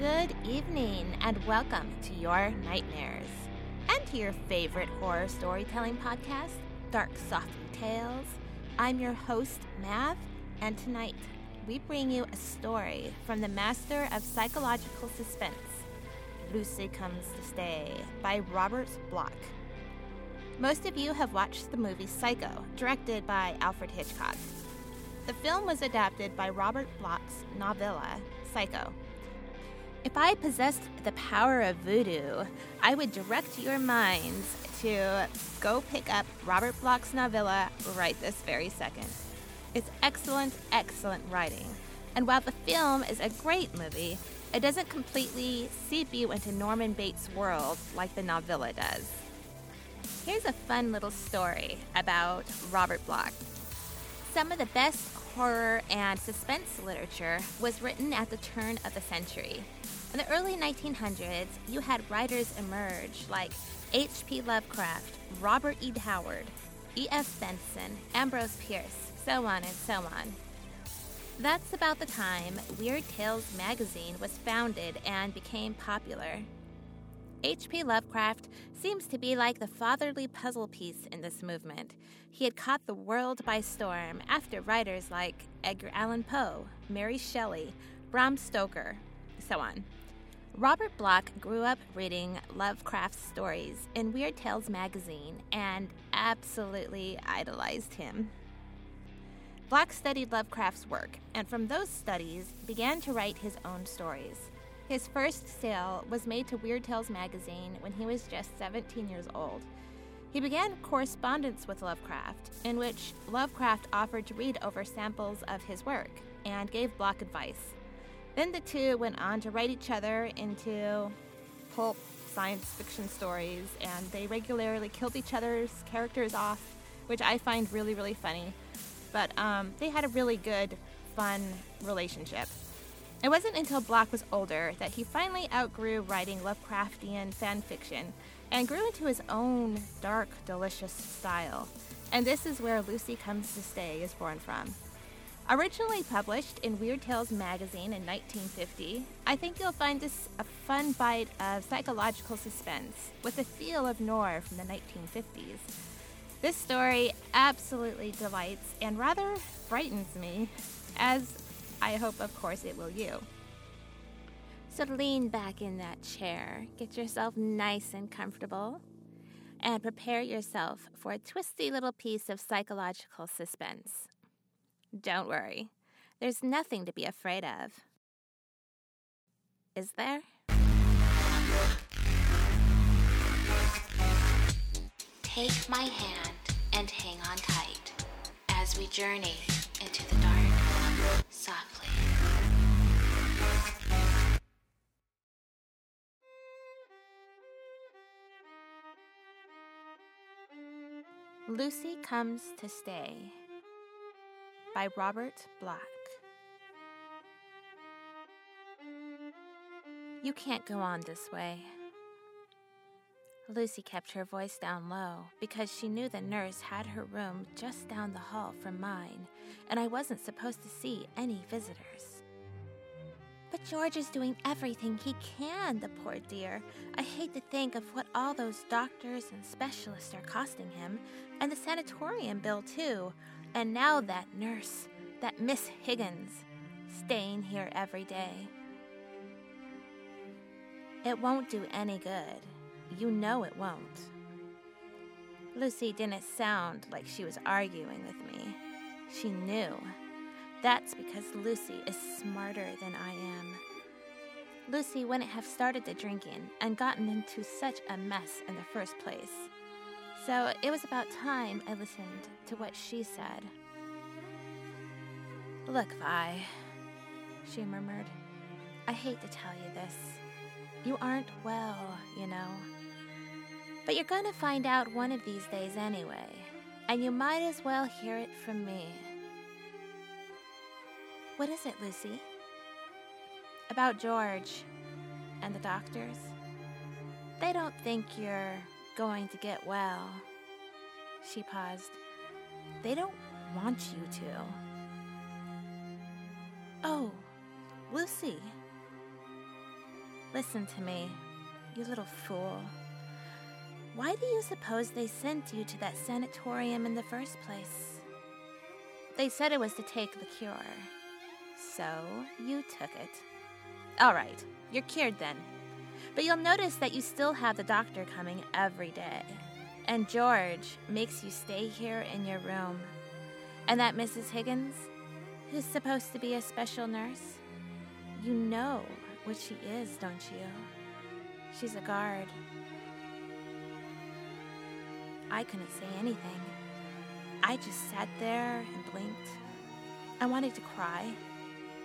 Good evening, and welcome to your nightmares and to your favorite horror storytelling podcast, Dark Softly Tales. I'm your host, Mav, and tonight we bring you a story from the master of psychological suspense, Lucy Comes to Stay, by Robert Bloch. Most of you have watched the movie Psycho, directed by Alfred Hitchcock. The film was adapted by Robert Bloch's novella, Psycho. If I possessed the power of voodoo, I would direct your minds to go pick up Robert Bloch's novella right this very second. It's excellent, excellent writing. And while the film is a great movie, it doesn't completely seep you into Norman Bates' world like the novella does. Here's a fun little story about Robert Bloch. Some of the best horror and suspense literature was written at the turn of the century. In the early 1900s, you had writers emerge like H.P. Lovecraft, Robert E. Howard, E.F. Benson, Ambrose Bierce, so on and so on. That's about the time Weird Tales magazine was founded and became popular. H.P. Lovecraft seems to be like the fatherly puzzle piece in this movement. He had caught the world by storm after writers like Edgar Allan Poe, Mary Shelley, Bram Stoker, so on. Robert Bloch grew up reading Lovecraft's stories in Weird Tales magazine and absolutely idolized him. Bloch studied Lovecraft's work and from those studies began to write his own stories. His first sale was made to Weird Tales magazine when he was just 17 years old. He began correspondence with Lovecraft, in which Lovecraft offered to read over samples of his work and gave Bloch advice. Then the two went on to write each other into pulp science fiction stories, and they regularly killed each other's characters off, which I find really, really funny. But um, they had a really good, fun relationship. It wasn't until Bloch was older that he finally outgrew writing Lovecraftian fan fiction and grew into his own dark, delicious style. And this is where Lucy Comes to Stay is born from. Originally published in Weird Tales magazine in 1950, I think you'll find this a fun bite of psychological suspense with a feel of noir from the 1950s. This story absolutely delights and rather frightens me, as I hope, of course, it will you. So lean back in that chair, get yourself nice and comfortable, and prepare yourself for a twisty little piece of psychological suspense. Don't worry, there's nothing to be afraid of. Is there? Take my hand and hang on tight as we journey into the dark softly. Lucy Comes to Stay by Robert Bloch. You can't go on this way. Lucy kept her voice down low because she knew the nurse had her room just down the hall from mine, and I wasn't supposed to see any visitors. But George is doing everything he can, the poor dear. I hate to think of what all those doctors and specialists are costing him, and the sanatorium bill, too. And now that nurse, that Miss Higgins, staying here every day. It won't do any good. You know it won't. Lucy didn't sound like she was arguing with me. She knew. That's because Lucy is smarter than I am. Lucy wouldn't have started the drinking and gotten into such a mess in the first place. So it was about time I listened to what she said. Look, Vi, she murmured. I hate to tell you this. You aren't well, you know. But you're to find out one of these days anyway, and you might as well hear it from me. What is it, Lucy? About George and the doctors. They don't think you're going to get well. She paused. They don't want you to. Oh, Lucy. Listen to me, you little fool. Why do you suppose they sent you to that sanatorium in the first place? They said it was to take the cure. So you took it. All right, you're cured then. But you'll notice that you still have the doctor coming every day. And George makes you stay here in your room. And that Mrs. Higgins, who's supposed to be a special nurse, you know what she is, don't you? She's a guard. I couldn't say anything. I just sat there and blinked. I wanted to cry,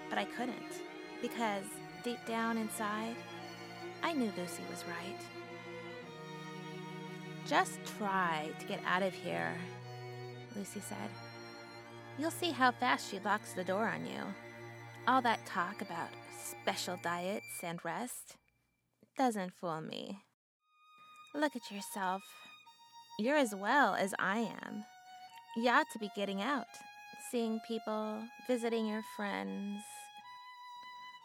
but I couldn't because deep down inside, I knew Lucy was right. Just try to get out of here, Lucy said. You'll see how fast she locks the door on you. All that talk about special diets and rest doesn't fool me. Look at yourself. You're as well as I am. You ought to be getting out, seeing people, visiting your friends.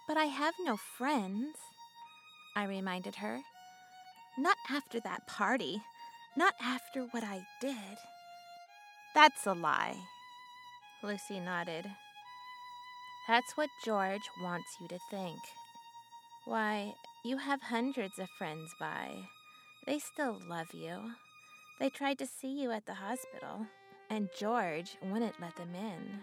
But I have no friends, I reminded her. Not after that party. Not after what I did. That's a lie. Lucy nodded. That's what George wants you to think. Why, you have hundreds of friends by. They still love you. They tried to see you at the hospital, and George wouldn't let them in.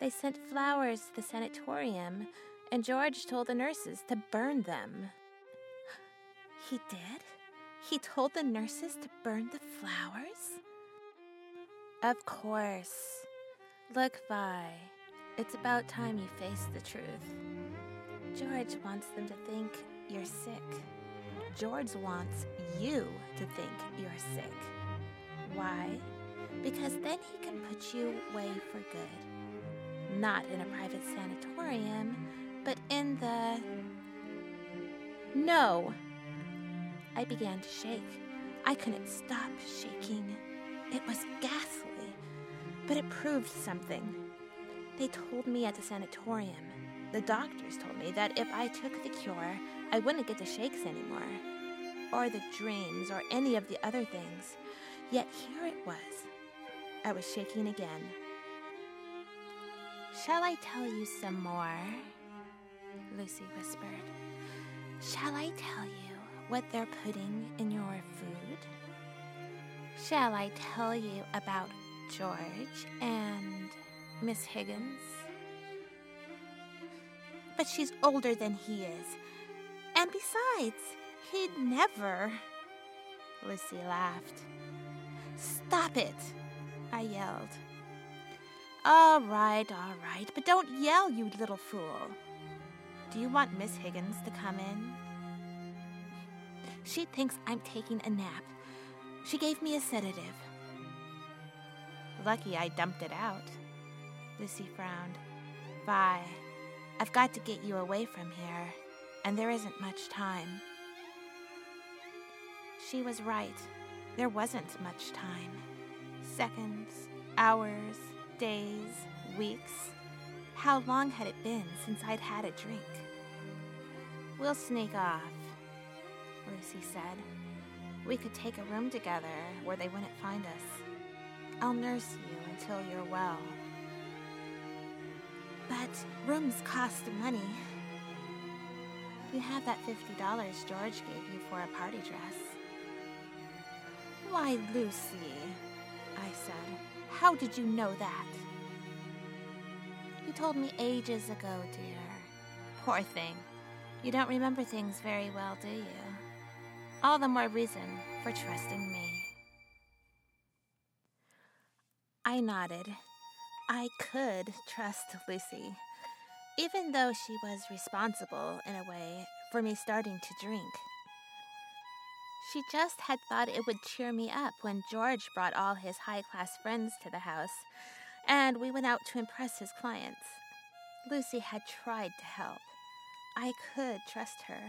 They sent flowers to the sanatorium, and George told the nurses to burn them. He did? He told the nurses to burn the flowers? Of course. Look, Vi, it's about time you face the truth. George wants them to think you're sick. George wants you to think you're sick. Why? Because then he can put you away for good. Not in a private sanatorium, but in the. No! I began to shake. I couldn't stop shaking. It was ghastly, but it proved something. They told me at the sanatorium, the doctors told me that if I took the cure, I wouldn't get the shakes anymore, or the dreams, or any of the other things. Yet here it was. I was shaking again. Shall I tell you some more? Lucy whispered. Shall I tell you what they're putting in your food? Shall I tell you about George and Miss Higgins? But she's older than he is. And besides, he'd never. Lucy laughed. Stop it, I yelled. All right, all right, but don't yell, you little fool. Do you want Miss Higgins to come in? She thinks I'm taking a nap. She gave me a sedative. Lucky I dumped it out. Lucy frowned. Vi, I've got to get you away from here, and there isn't much time. She was right. There wasn't much time. Seconds, hours, days, weeks. How long had it been since I'd had a drink? We'll sneak off, Lucy said. We could take a room together where they wouldn't find us. I'll nurse you until you're well. But rooms cost money. You have that $50 George gave you for a party dress. Why, Lucy, I said. How did you know that? You told me ages ago, dear. Poor thing. You don't remember things very well, do you? All the more reason for trusting me. I nodded. I could trust Lucy. even though she was responsible, in a way, for me starting to drink. She just had thought it would cheer me up when George brought all his high class friends to the house, and we went out to impress his clients. Lucy had tried to help. I could trust her.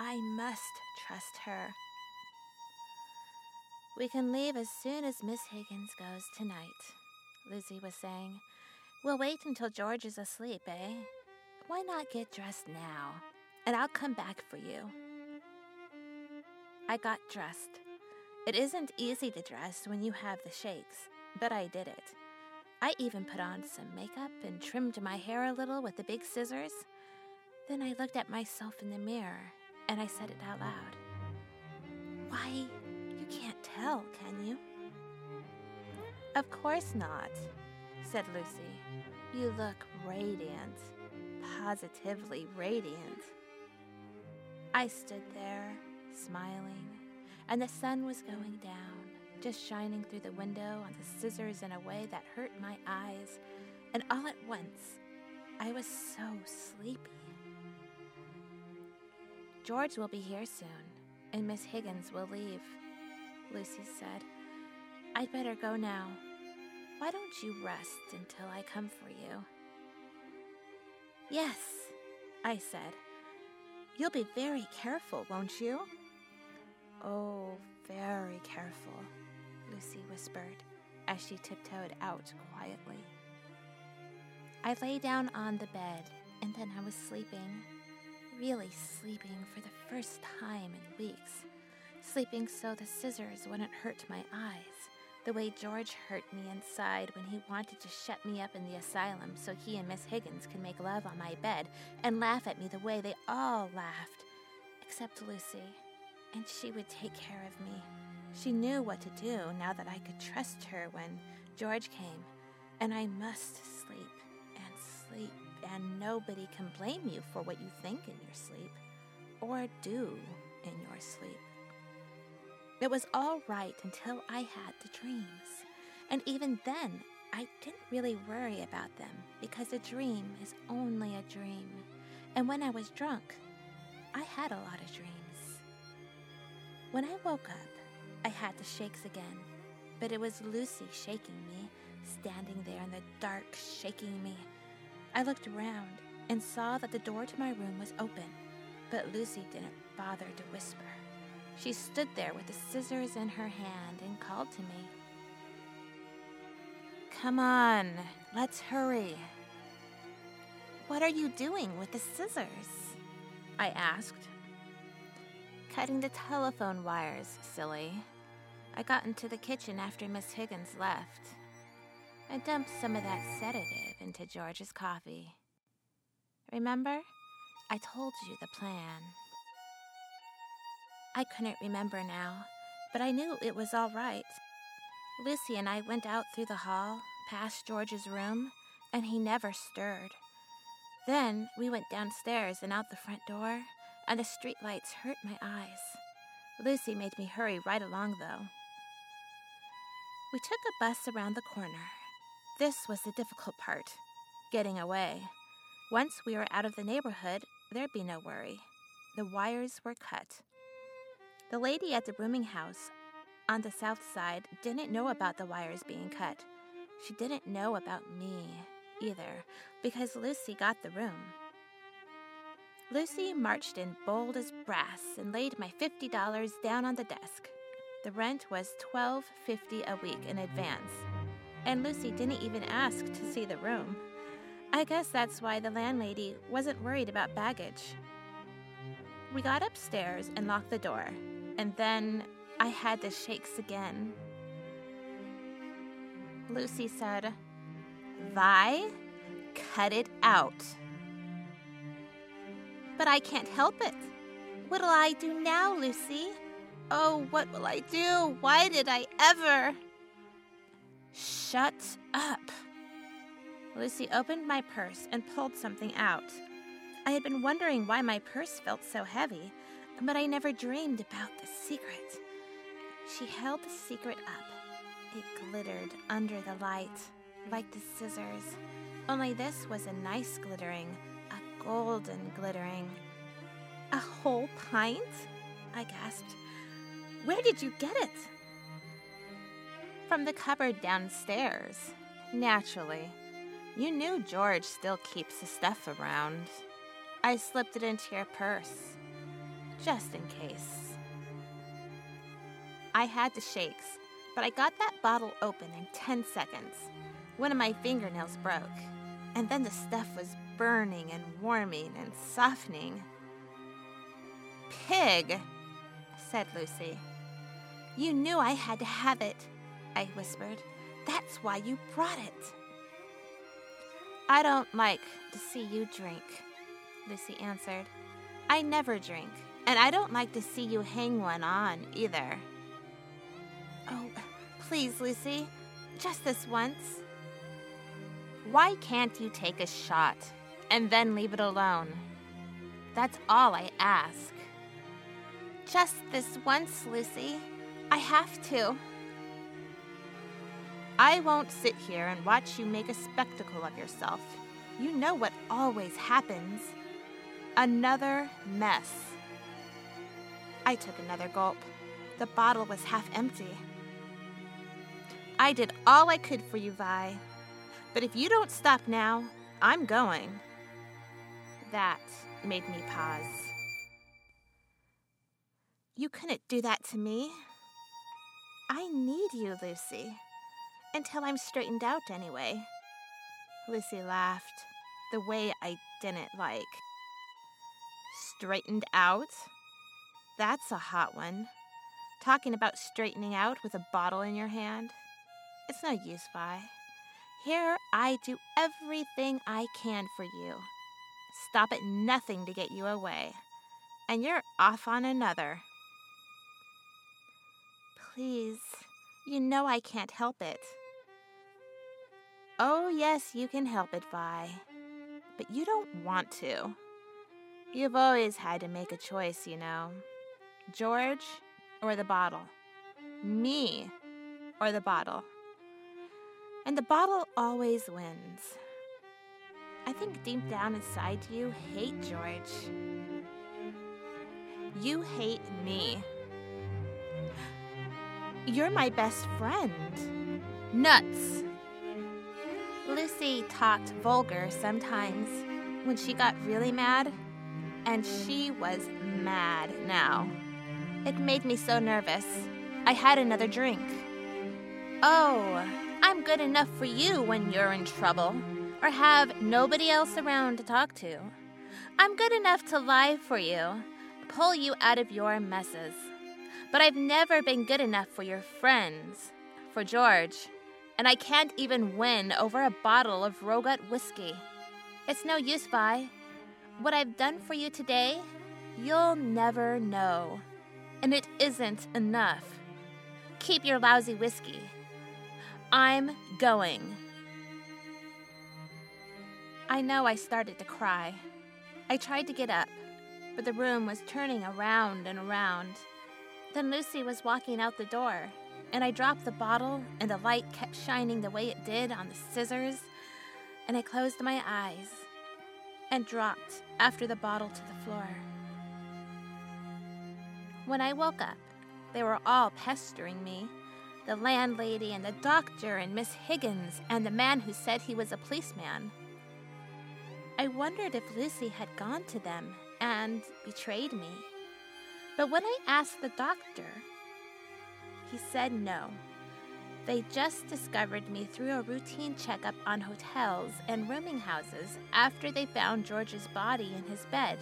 I must trust her. We can leave as soon as Miss Higgins goes tonight, Lucy was saying. We'll wait until George is asleep, eh? Why not get dressed now? And I'll come back for you. I got dressed. It isn't easy to dress when you have the shakes, but I did it. I even put on some makeup and trimmed my hair a little with the big scissors. Then I looked at myself in the mirror and I said it out loud. Why, you can't tell, can you? Of course not, said Lucy. You look radiant, positively radiant. I stood there, smiling, and the sun was going down just shining through the window on the scissors in a way that hurt my eyes, and all at once, I was so sleepy. George will be here soon, and Miss Higgins will leave, Lucy said. I'd better go now. Why don't you rest until I come for you? Yes, I said. You'll be very careful, won't you? Oh, very careful. Lucy whispered as she tiptoed out quietly. I lay down on the bed and then I was sleeping, really sleeping for the first time in weeks. Sleeping so the scissors wouldn't hurt my eyes, the way George hurt me inside when he wanted to shut me up in the asylum so he and Miss Higgins could make love on my bed and laugh at me the way they all laughed, except Lucy, and she would take care of me. She knew what to do now that I could trust her when George came, and I must sleep and sleep, and nobody can blame you for what you think in your sleep or do in your sleep. It was all right until I had the dreams, and even then, I didn't really worry about them because a dream is only a dream. And when I was drunk, I had a lot of dreams. When I woke up, I had the shakes again, but it was Lucy shaking me, standing there in the dark, shaking me. I looked around and saw that the door to my room was open, but Lucy didn't bother to whisper. She stood there with the scissors in her hand and called to me. Come on, let's hurry. What are you doing with the scissors? I asked. Cutting the telephone wires, silly. I got into the kitchen after Miss Higgins left. I dumped some of that sedative into George's coffee. Remember? I told you the plan. I couldn't remember now, but I knew it was all right. Lucy and I went out through the hall, past George's room, and he never stirred. Then we went downstairs and out the front door, and the streetlights hurt my eyes. Lucy made me hurry right along, though. We took a bus around the corner. This was the difficult part getting away. Once we were out of the neighborhood, there'd be no worry. The wires were cut. The lady at the rooming house on the south side didn't know about the wires being cut. She didn't know about me either, because Lucy got the room. Lucy marched in bold as brass and laid my $50 down on the desk. The rent was $12.50 a week in advance, and Lucy didn't even ask to see the room. I guess that's why the landlady wasn't worried about baggage. We got upstairs and locked the door, and then I had the shakes again. Lucy said, Vi, cut it out. But I can't help it. What'll I do now, Lucy? Oh, what will I do? Why did I ever? Shut up. Lucy opened my purse and pulled something out. I had been wondering why my purse felt so heavy, but I never dreamed about the secret. She held the secret up. It glittered under the light, like the scissors. Only this was a nice glittering, gold and glittering. A whole pint? I gasped. Where did you get it? From the cupboard downstairs. Naturally. You knew George still keeps the stuff around. I slipped it into your purse. Just in case. I had the shakes, but I got that bottle open in 10 seconds. One of my fingernails broke, and then the stuff was burning and warming and softening. Pig, said Lucy. You knew I had to have it, I whispered. That's why you brought it. I don't like to see you drink, Lucy answered. I never drink, and I don't like to see you hang one on either. Oh, please, Lucy, just this once. Why can't you take a shot and then leave it alone? That's all I ask. Just this once, Lucy. I have to. I won't sit here and watch you make a spectacle of yourself. You know what always happens. Another mess. I took another gulp. The bottle was half empty. I did all I could for you, Vi. But if you don't stop now, I'm going. That made me pause. You couldn't do that to me. I need you, Lucy. Until I'm straightened out, anyway. Lucy laughed, the way I didn't like. Straightened out? That's a hot one. Talking about straightening out with a bottle in your hand? It's no use, Vi. Here I do everything I can for you. Stop at nothing to get you away. And you're off on another. Please, you know I can't help it. Oh, yes, you can help it, Vi. But you don't want to. You've always had to make a choice, you know. George or the bottle? Me or the bottle? And the bottle always wins. I think deep down inside you hate George. You hate me. You're my best friend. Nuts. Lucy talked vulgar sometimes when she got really mad, and she was mad now. It made me so nervous. I had another drink. Oh, I'm good enough for you when you're in trouble or have nobody else around to talk to. I'm good enough to lie for you, pull you out of your messes. But I've never been good enough for your friends, for George, and I can't even win over a bottle of Rogut whiskey. It's no use, Vi. What I've done for you today, you'll never know. And it isn't enough. Keep your lousy whiskey. I'm going. I know I started to cry. I tried to get up, but the room was turning around and around. Then Lucy was walking out the door, and I dropped the bottle, and the light kept shining the way it did on the scissors, and I closed my eyes and dropped after the bottle to the floor. When I woke up, they were all pestering me the landlady and the doctor and Miss Higgins and the man who said he was a policeman. I wondered if Lucy had gone to them and betrayed me. But when I asked the doctor, he said no. They just discovered me through a routine checkup on hotels and rooming houses after they found George's body in his bed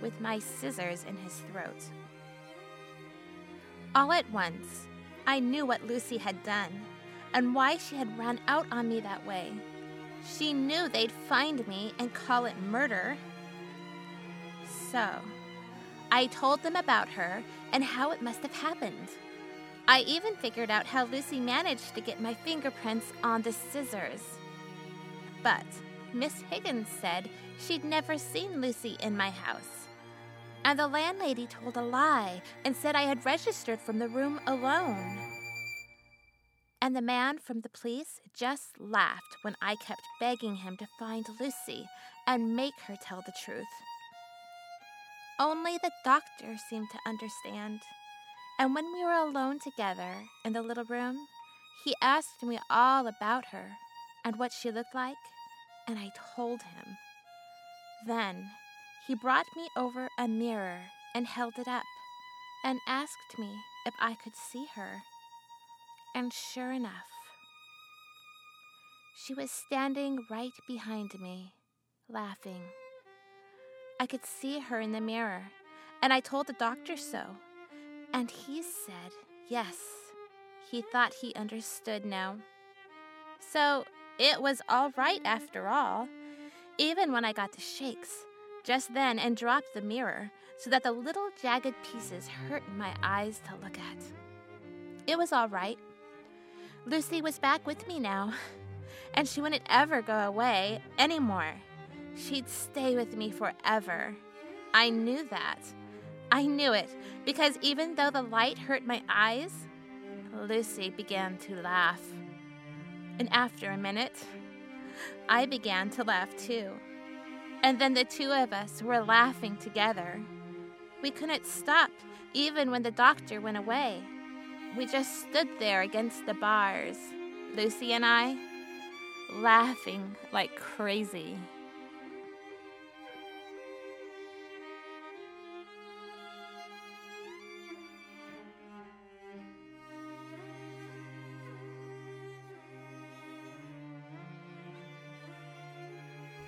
with my scissors in his throat. All at once, I knew what Lucy had done and why she had run out on me that way. She knew they'd find me and call it murder. So, I told them about her and how it must have happened. I even figured out how Lucy managed to get my fingerprints on the scissors. But Miss Higgins said she'd never seen Lucy in my house. And the landlady told a lie and said I had registered from the room alone. And the man from the police just laughed when I kept begging him to find Lucy and make her tell the truth. Only the doctor seemed to understand, and when we were alone together in the little room, he asked me all about her and what she looked like, and I told him. Then he brought me over a mirror and held it up and asked me if I could see her. And sure enough, she was standing right behind me, laughing. I could see her in the mirror, and I told the doctor so. And he said yes. He thought he understood now. So it was all right after all, even when I got the shakes just then and dropped the mirror so that the little jagged pieces hurt my eyes to look at. It was all right. Lucy was back with me now, and she wouldn't ever go away anymore. She'd stay with me forever. I knew that. I knew it because even though the light hurt my eyes, Lucy began to laugh. And after a minute, I began to laugh too. And then the two of us were laughing together. We couldn't stop even when the doctor went away. We just stood there against the bars, Lucy and I, laughing like crazy.